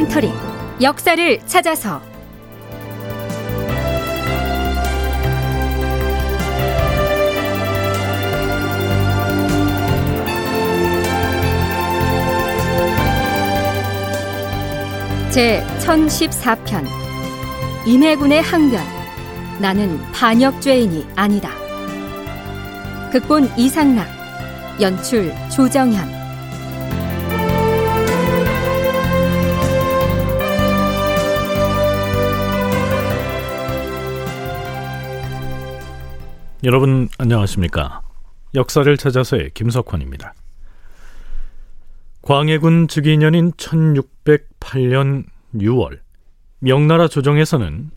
다큐멘터리. 역사를 찾아서. 제 1014편. 임해군의 항변. 나는 반역죄인이 아니다. 극본 이상락. 연출 조정현 여러분 안녕하십니까? 역사를 찾아서의 김석환입니다. 광해군 즉위년인 1608년 6월 명나라 조정에서는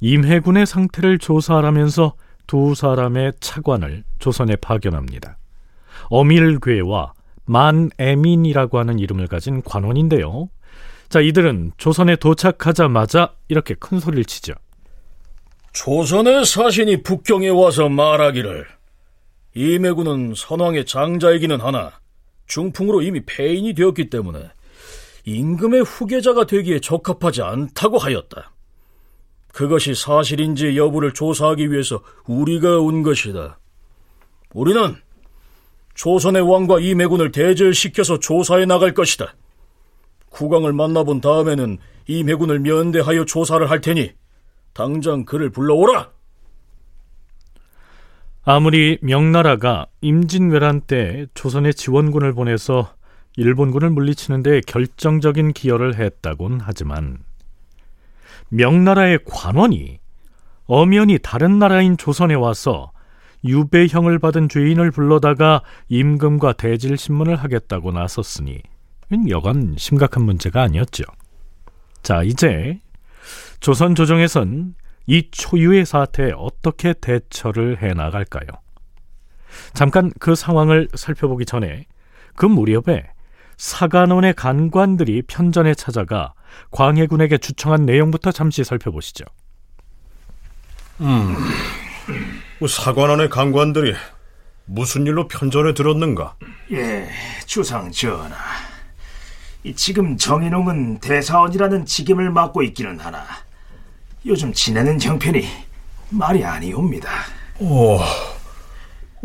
임해군의 상태를 조사하라면서 두 사람의 차관을 조선에 파견합니다. 어밀괴와 만애민이라고 하는 이름을 가진 관원인데요. 자, 이들은 조선에 도착하자마자 이렇게 큰 소리를 치죠. 조선의 사신이 북경에 와서 말하기를 이매군은 선왕의 장자이기는 하나 중풍으로 이미 폐인이 되었기 때문에 임금의 후계자가 되기에 적합하지 않다고 하였다. 그것이 사실인지 여부를 조사하기 위해서 우리가 온 것이다. 우리는 조선의 왕과 이매군을 대절시켜서 조사해 나갈 것이다. 국왕을 만나본 다음에는 이매군을 면대하여 조사를 할 테니 당장 그를 불러오라. 아무리 명나라가 임진왜란 때 조선에 지원군을 보내서 일본군을 물리치는 데 결정적인 기여를 했다곤 하지만 명나라의 관원이 엄연히 다른 나라인 조선에 와서 유배형을 받은 죄인을 불러다가 임금과 대질 신문을 하겠다고 나섰으니 여간 심각한 문제가 아니었죠. 자, 이제 조선 조정에선 이 초유의 사태에 어떻게 대처를 해 나갈까요? 잠깐 그 상황을 살펴보기 전에 그 무렵에 사관원의 간관들이 편전에 찾아가 광해군에게 주청한 내용부터 잠시 살펴보시죠. 음, 사관원의 간관들이 무슨 일로 편전에 들었는가? 예, 주상 전하. 지금 정인홍은 대사원이라는 직임을 맡고 있기는 하나 요즘 지내는 형편이 말이 아니옵니다. 오,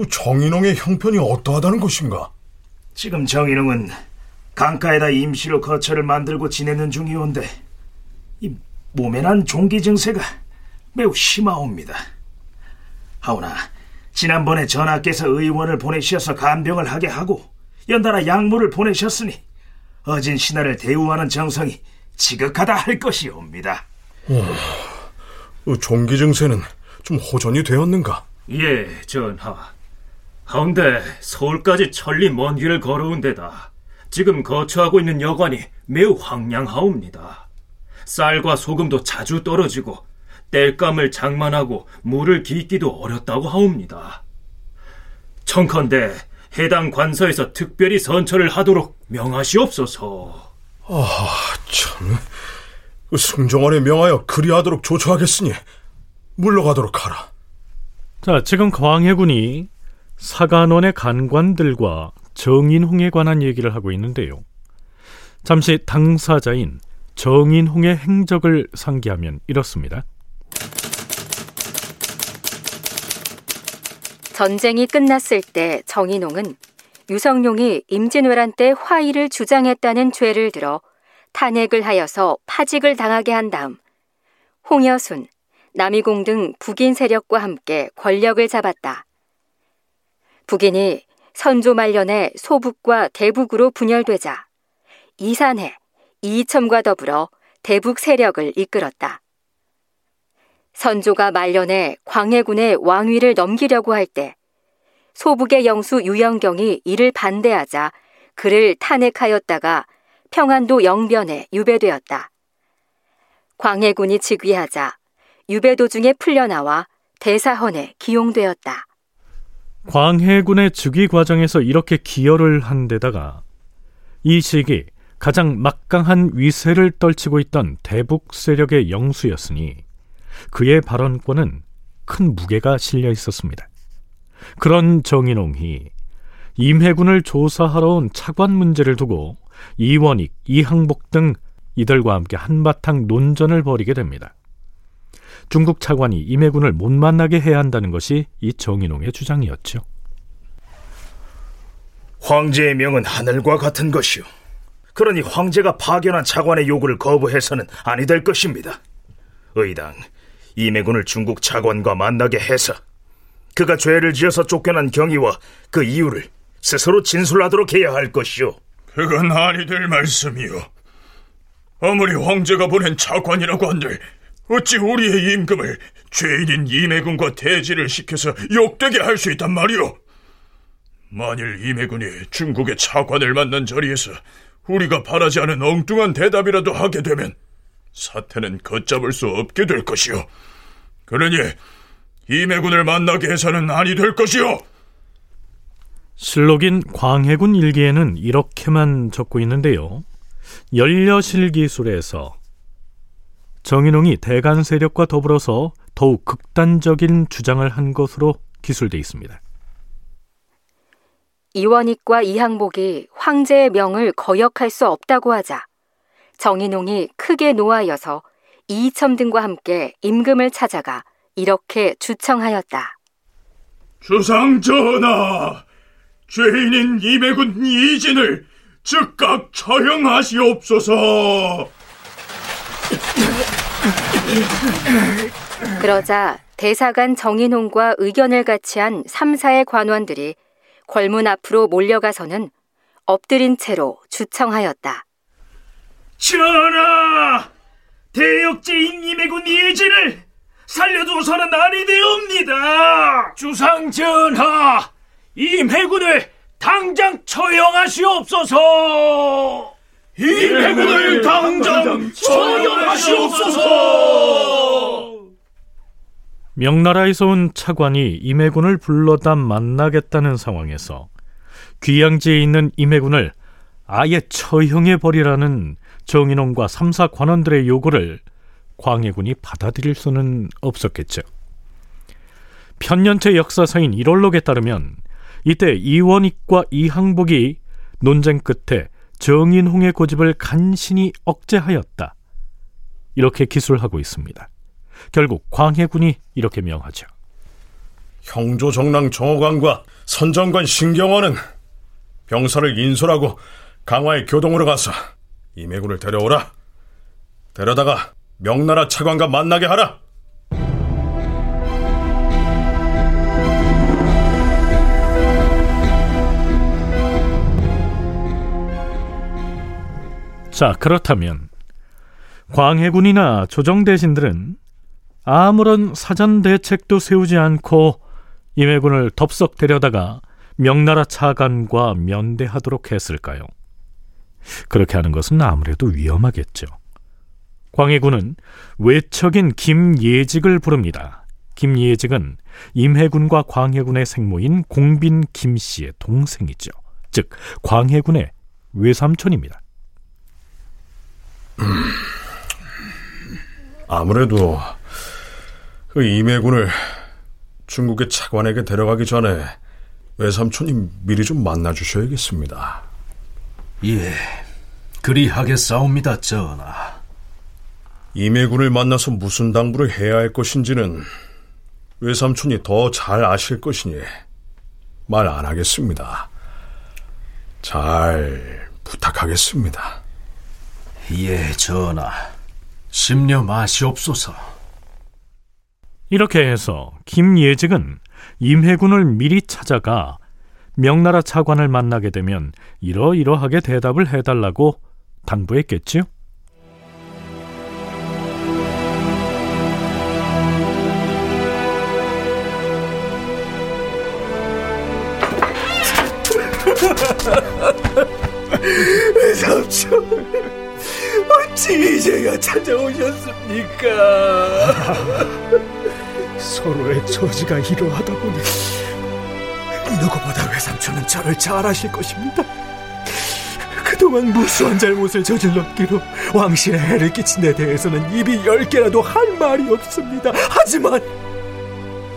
정인홍의 형편이 어떠하다는 것인가? 지금 정인홍은 강가에다 임시로 거처를 만들고 지내는 중이온데 이 몸에 난 종기 증세가 매우 심하옵니다. 하오나 지난번에 전하께서 의원을 보내셔서 간병을 하게 하고 연달아 약물을 보내셨으니 어진 신하를 대우하는 정성이 지극하다 할 것이옵니다. 어, 종기 증세는 좀 호전이 되었는가? 예, 전하. 하운데 서울까지 천리 먼 길을 걸어온 데다 지금 거처하고 있는 여관이 매우 황량하옵니다. 쌀과 소금도 자주 떨어지고 땔감을 장만하고 물을 기기도 어렵다고 하옵니다. 청컨대 해당 관서에서 특별히 선처를 하도록 명하시옵소서. 아, 참. 승정원에 명하여 그리하도록 조처하겠으니 물러가도록 하라. 자, 지금 광해군이 사관원의 간관들과 정인홍에 관한 얘기를 하고 있는데요. 잠시 당사자인 정인홍의 행적을 상기하면 이렇습니다. 전쟁이 끝났을 때 정인홍은 유성룡이 임진왜란 때 화의를 주장했다는 죄를 들어 탄핵을 하여서 파직을 당하게 한 다음 홍여순, 남이공 등 북인 세력과 함께 권력을 잡았다. 북인이 선조 말년에 소북과 대북으로 분열되자 이산해, 이첨과 더불어 대북 세력을 이끌었다. 선조가 말년에 광해군의 왕위를 넘기려고 할 때 소북의 영수 유영경이 이를 반대하자 그를 탄핵하였다가 평안도 영변에 유배되었다. 광해군이 즉위하자 유배 도 중에 풀려나와 대사헌에 기용되었다. 광해군의 즉위 과정에서 이렇게 기여를 한 데다가 이 시기 가장 막강한 위세를 떨치고 있던 대북 세력의 영수였으니 그의 발언권은 큰 무게가 실려 있었습니다. 그런 정인홍이 임해군을 조사하러 온 차관 문제를 두고 이원익, 이항복 등 이들과 함께 한바탕 논전을 벌이게 됩니다. 중국 차관이 임해군을 못 만나게 해야 한다는 것이 이 정인홍의 주장이었죠. 황제의 명은 하늘과 같은 것이요. 그러니 황제가 파견한 차관의 요구를 거부해서는 아니 될 것입니다. 의당 임해군을 중국 차관과 만나게 해서 그가 죄를 지어서 쫓겨난 경위와 그 이유를 스스로 진술하도록 해야 할 것이오. 그건 아니 될 말씀이요. 아무리 황제가 보낸 차관이라고 한들 어찌 우리의 임금을 죄인인 임해군과 대지를 시켜서 욕되게 할 수 있단 말이오. 만일 임해군이 중국의 차관을 만난 자리에서 우리가 바라지 않은 엉뚱한 대답이라도 하게 되면 사태는 걷잡을 수 없게 될 것이오. 그러니 임해군을 만나게 해서는 아니 될 것이오. 실록인 광해군 일기에는 이렇게만 적고 있는데요. 연려실 기술에서 정인홍이 대간 세력과 더불어서 더욱 극단적인 주장을 한 것으로 기술돼 있습니다. 이원익과 이항복이 황제의 명을 거역할 수 없다고 하자 정인홍이 크게 노하여서 이첨 등과 함께 임금을 찾아가 이렇게 주청하였다. 주상 전하, 죄인인 임해군 이진을 즉각 처형하시옵소서. 그러자 대사관 정인홍과 의견을 같이 한 3사의 관원들이 궐문 앞으로 몰려가서는 엎드린 채로 주청하였다. 전하! 대역죄인 임해군 이진을 살려두어서는 아니 되옵니다. 주상 전하, 임해군을 당장 처형하시옵소서. 임해군을 당장 처형하시옵소서. 명나라에서 온 차관이 임해군을 불러다 만나겠다는 상황에서 귀양지에 있는 임해군을 아예 처형해 버리라는 정인홍과 삼사 관원들의 요구를 광해군이 받아들일 수는 없었겠죠. 편년체 역사사인 일월록에 따르면 이때 이원익과 이항복이 논쟁 끝에 정인홍의 고집을 간신히 억제하였다. 이렇게 기술하고 있습니다. 결국 광해군이 이렇게 명하죠. 형조 정랑 정호관과 선정관 신경원은 병사를 인솔하고 강화의 교동으로 가서 임해군을 데려오라. 데려다가 명나라 차관과 만나게 하라. 자, 그렇다면 광해군이나 조정 대신들은 아무런 사전 대책도 세우지 않고 임해군을 덥석 데려다가 명나라 차관과 면대하도록 했을까요? 그렇게 하는 것은 아무래도 위험하겠죠. 광해군은 외척인 김예직을 부릅니다. 김예직은 임해군과 광해군의 생모인 공빈 김씨의 동생이죠. 즉 광해군의 외삼촌입니다. 음, 아무래도 그 임해군을 중국의 차관에게 데려가기 전에 외삼촌이 미리 좀 만나주셔야겠습니다. 예, 그리하겠사옵니다, 전하. 임해군을 만나서 무슨 당부를 해야 할 것인지는 외삼촌이 더 잘 아실 것이니 말 안 하겠습니다. 잘 부탁하겠습니다. 예, 전하. 심려 마시옵소서. 이렇게 해서 김예직은 임해군을 미리 찾아가 명나라 차관을 만나게 되면 이러이러하게 대답을 해달라고 당부했겠지요. 삼촌, 이제야 찾아오셨습니까? 서로의 처지가 이러하다 보니 누구보다 외삼촌은 저를 잘 아실 것입니다. 그동안 무수한 잘못을 저질렀기로 왕실에 해를 끼친 데 대해서는 입이 열 개라도 할 말이 없습니다. 하지만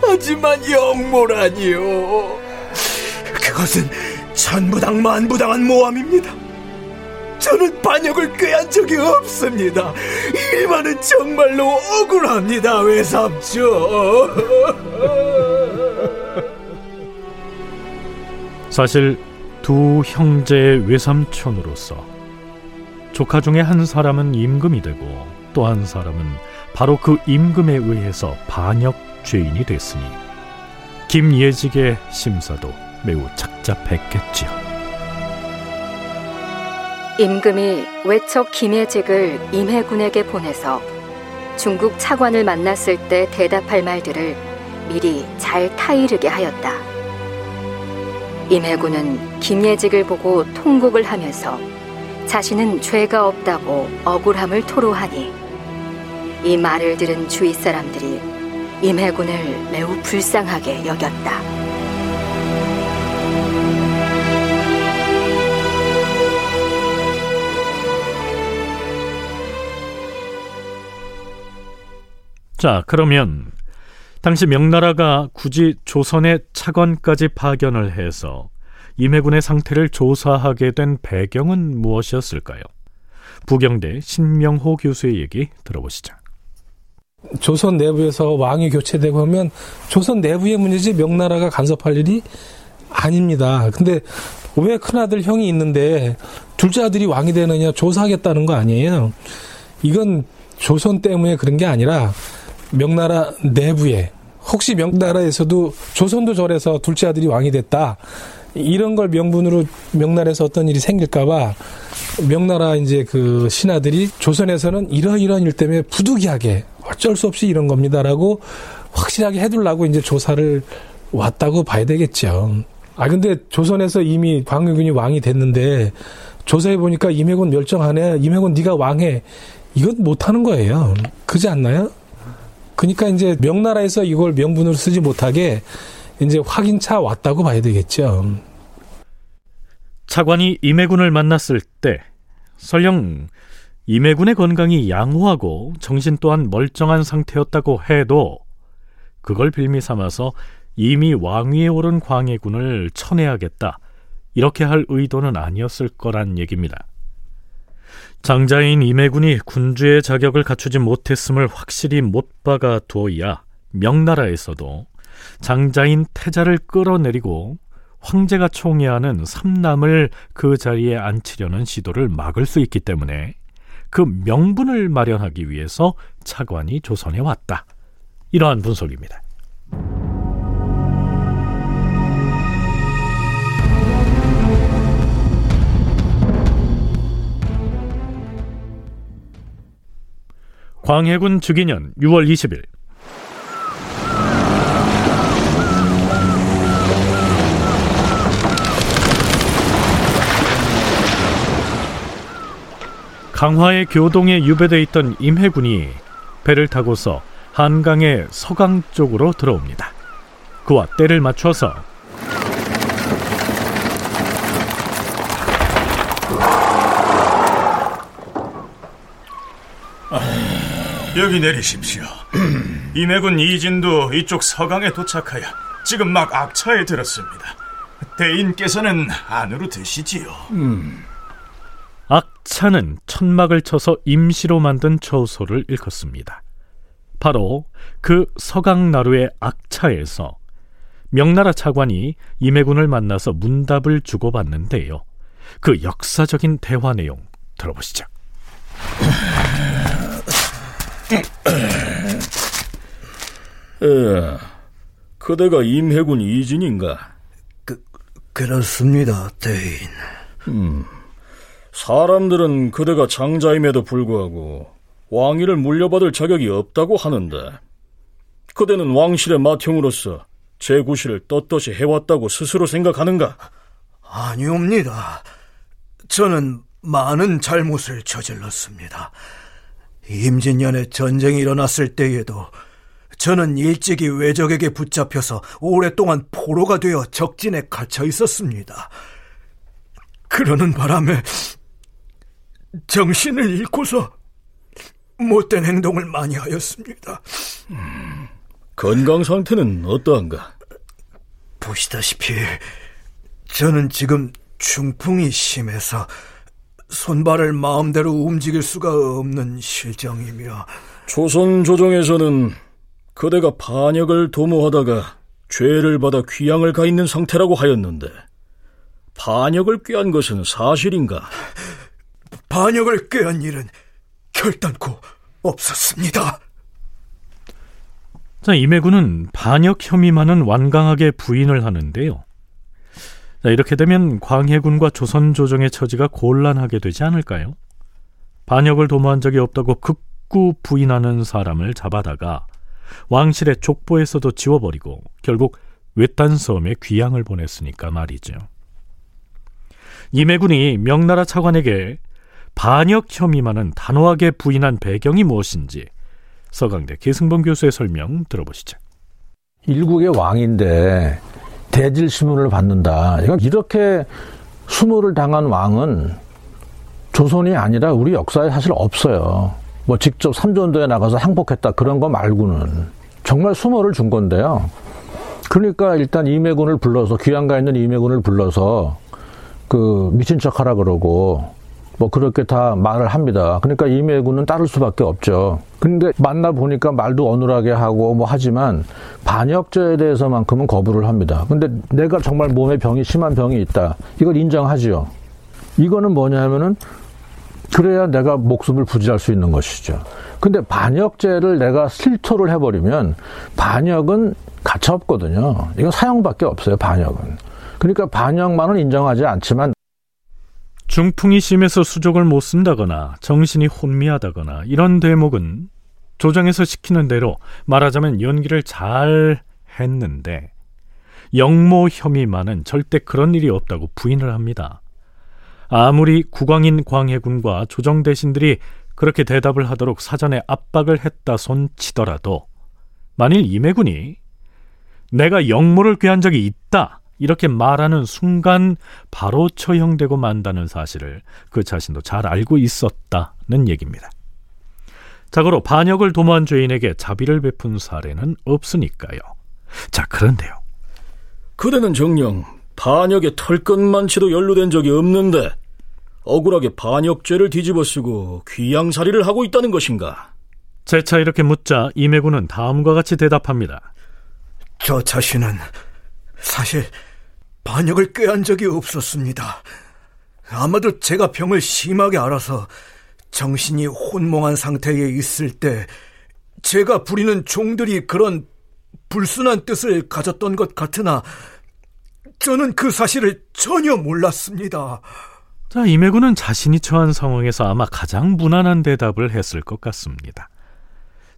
하지만 영모라니요. 그것은 천부당 만부당한 모함입니다. 저는 반역을 꾀한 적이 없습니다. 일만은 정말로 억울합니다, 외삼촌. 사실 두 형제의 외삼촌으로서 조카 중에 한 사람은 임금이 되고 또 한 사람은 바로 그 임금에 의해서 반역 죄인이 됐으니 김예직의 심사도 매우 착잡했겠지요. 임금이 외척 김예직을 임해군에게 보내서 중국 차관을 만났을 때 대답할 말들을 미리 잘 타이르게 하였다. 임해군은 김예직을 보고 통곡을 하면서 자신은 죄가 없다고 억울함을 토로하니 이 말을 들은 주위 사람들이 임해군을 매우 불쌍하게 여겼다. 자, 그러면 당시 명나라가 굳이 조선의 차관까지 파견을 해서 임해군의 상태를 조사하게 된 배경은 무엇이었을까요? 부경대 신명호 교수의 얘기 들어보시죠. 조선 내부에서 왕이 교체되고 하면 조선 내부의 문제지 명나라가 간섭할 일이 아닙니다. 근데 왜 큰아들 형이 있는데 둘째 아들이 왕이 되느냐 조사하겠다는 거 아니에요. 이건 조선 때문에 그런 게 아니라 명나라 내부에 혹시 명나라에서도 조선도 절에서 둘째 아들이 왕이 됐다. 이런 걸 명분으로 명나라에서 어떤 일이 생길까봐 명나라 이제 그 신하들이 조선에서는 이러이러한 일 때문에 부득이하게 어쩔 수 없이 이런 겁니다라고 확실하게 해둘라고 이제 조사를 왔다고 봐야 되겠죠. 아 근데 조선에서 이미 광해군이 왕이 됐는데 조사해 보니까 임해군 멸정하네. 임해군 네가 왕해. 이건 못하는 거예요. 그지 않나요? 그러니까 이제 명나라에서 이걸 명분으로 쓰지 못하게 이제 확인차 왔다고 봐야 되겠죠. 차관이 임해군을 만났을 때 설령 임해군의 건강이 양호하고 정신 또한 멀쩡한 상태였다고 해도 그걸 빌미 삼아서 이미 왕위에 오른 광해군을 쳐내야겠다 이렇게 할 의도는 아니었을 거란 얘기입니다. 장자인 임해군이 군주의 자격을 갖추지 못했음을 확실히 못 박아 두어야 명나라에서도 장자인 태자를 끌어내리고 황제가 총애하는 삼남을 그 자리에 앉히려는 시도를 막을 수 있기 때문에 그 명분을 마련하기 위해서 차관이 조선에 왔다. 이러한 분석입니다. 광해군 즉위년 6월 20일 강화의 교동에 유배돼 있던 임해군이 배를 타고서 한강의 서강 쪽으로 들어옵니다. 그와 때를 맞춰서 여기 내리십시오. 임해군 이진도 이쪽 서강에 도착하여 지금 막 악차에 들었습니다. 대인께서는 안으로 드시지요. 음. 악차는 천막을 쳐서 임시로 만든 처소를 일컫습니다. 바로 그 서강나루의 악차에서 명나라 차관이 임해군을 만나서 문답을 주고받는데요. 그 역사적인 대화 내용 들어보시죠. 예, 그대가 임해군 이진인가? 그, 그렇습니다, 대인. 음, 사람들은 그대가 장자임에도 불구하고 왕위를 물려받을 자격이 없다고 하는데, 그대는 왕실의 맏형으로서 제 구실을 떳떳이 해왔다고 스스로 생각하는가? 아니옵니다. 저는 많은 잘못을 저질렀습니다. 임진년에 전쟁이 일어났을 때에도 저는 일찍이 외적에게 붙잡혀서 오랫동안 포로가 되어 적진에 갇혀 있었습니다. 그러는 바람에 정신을 잃고서 못된 행동을 많이 하였습니다. 음, 건강 상태는 어떠한가? 보시다시피 저는 지금 중풍이 심해서 손발을 마음대로 움직일 수가 없는 실정이며 조선 조정에서는 그대가 반역을 도모하다가 죄를 받아 귀양을 가 있는 상태라고 하였는데 반역을 꾀한 것은 사실인가? 반역을 꾀한 일은 결단코 없었습니다. 자, 임해군은 반역 혐의만은 완강하게 부인을 하는데요. 자, 이렇게 되면 광해군과 조선 조정의 처지가 곤란하게 되지 않을까요? 반역을 도모한 적이 없다고 극구 부인하는 사람을 잡아다가 왕실의 족보에서도 지워버리고 결국 외딴 섬에 귀양을 보냈으니까 말이죠. 임해군이 명나라 차관에게 반역 혐의만은 단호하게 부인한 배경이 무엇인지 서강대 계승범 교수의 설명 들어보시죠. 일국의 왕인데 대질 수문을 받는다. 이렇게 수모를 당한 왕은 조선이 아니라 우리 역사에 사실 없어요. 뭐 직접 삼전도에 나가서 항복했다 그런 거 말고는 정말 수모를 준 건데요. 그러니까 일단 이매군을 불러서 귀양가 있는 이매군을 불러서 그 미친 척하라 그러고 뭐 그렇게 다 말을 합니다. 그러니까 이매군은 따를 수밖에 없죠. 근데 만나 보니까 말도 어눌하게 하고 뭐 하지만 반역죄에 대해서만큼은 거부를 합니다. 근데 내가 정말 몸에 병이 심한 병이 있다. 이걸 인정하지요. 이거는 뭐냐 하면은 그래야 내가 목숨을 부지할 수 있는 것이죠. 근데 반역죄를 내가 실토를 해버리면 반역은 가차 없거든요. 이건 사형밖에 없어요, 반역은. 그러니까 반역만은 인정하지 않지만 중풍이 심해서 수족을 못 쓴다거나 정신이 혼미하다거나 이런 대목은 조정에서 시키는 대로 말하자면 연기를 잘 했는데 영모 혐의만은 절대 그런 일이 없다고 부인을 합니다. 아무리 국왕인 광해군과 조정 대신들이 그렇게 대답을 하도록 사전에 압박을 했다 손 치더라도 만일 임해군이 내가 영모를 꾀한 적이 있다 이렇게 말하는 순간 바로 처형되고 만다는 사실을 그 자신도 잘 알고 있었다는 얘기입니다. 자고로 반역을 도모한 죄인에게 자비를 베푼 사례는 없으니까요. 자, 그런데요. 그대는 정녕 반역에 털끝만치도 연루된 적이 없는데 억울하게 반역죄를 뒤집어쓰고 귀양살이를 하고 있다는 것인가? 재차 이렇게 묻자 임해군은 다음과 같이 대답합니다. 저 자신은 사실 반역을 꾀한 적이 없었습니다. 아마도 제가 병을 심하게 알아서 정신이 혼몽한 상태에 있을 때 제가 부리는 종들이 그런 불순한 뜻을 가졌던 것 같으나 저는 그 사실을 전혀 몰랐습니다. 자, 임해군은 자신이 처한 상황에서 아마 가장 무난한 대답을 했을 것 같습니다.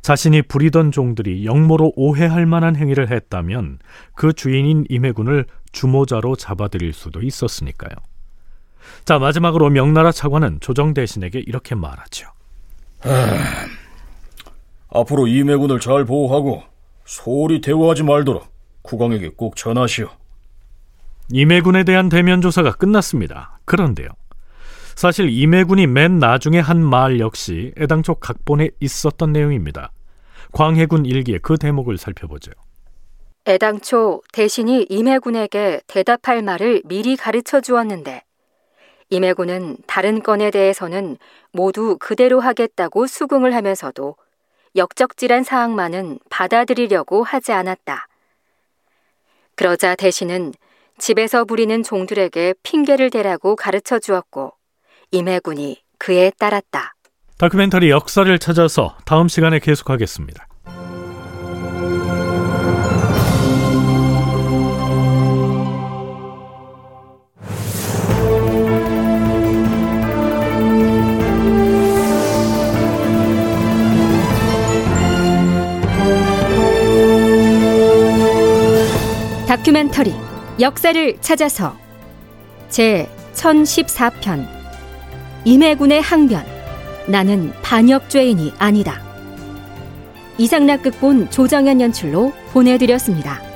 자신이 부리던 종들이 영모로 오해할 만한 행위를 했다면 그 주인인 임해군을 주모자로 잡아들일 수도 있었으니까요. 자, 마지막으로 명나라 차관은 조정 대신에게 이렇게 말하죠. 앞으로 임해군을 잘 보호하고 소홀히 대우하지 말도록 국왕에게 꼭 전하시오. 임해군에 대한 대면 조사가 끝났습니다. 그런데요. 사실 임해군이 맨 나중에 한 말 역시 애당초 각본에 있었던 내용입니다. 광해군 일기의 그 대목을 살펴보죠. 애당초 대신이 임해군에게 대답할 말을 미리 가르쳐 주었는데 임해군은 다른 건에 대해서는 모두 그대로 하겠다고 수긍을 하면서도 역적질한 사항만은 받아들이려고 하지 않았다. 그러자 대신은 집에서 부리는 종들에게 핑계를 대라고 가르쳐 주었고 임해군이 그에 따랐다. 다큐멘터리 역사를 찾아서 다음 시간에 계속하겠습니다. 다큐멘터리 역사를 찾아서 제 1014편 임해군의 항변 나는 반역죄인이 아니다. 이상락 극본 조정현 연출로 보내드렸습니다.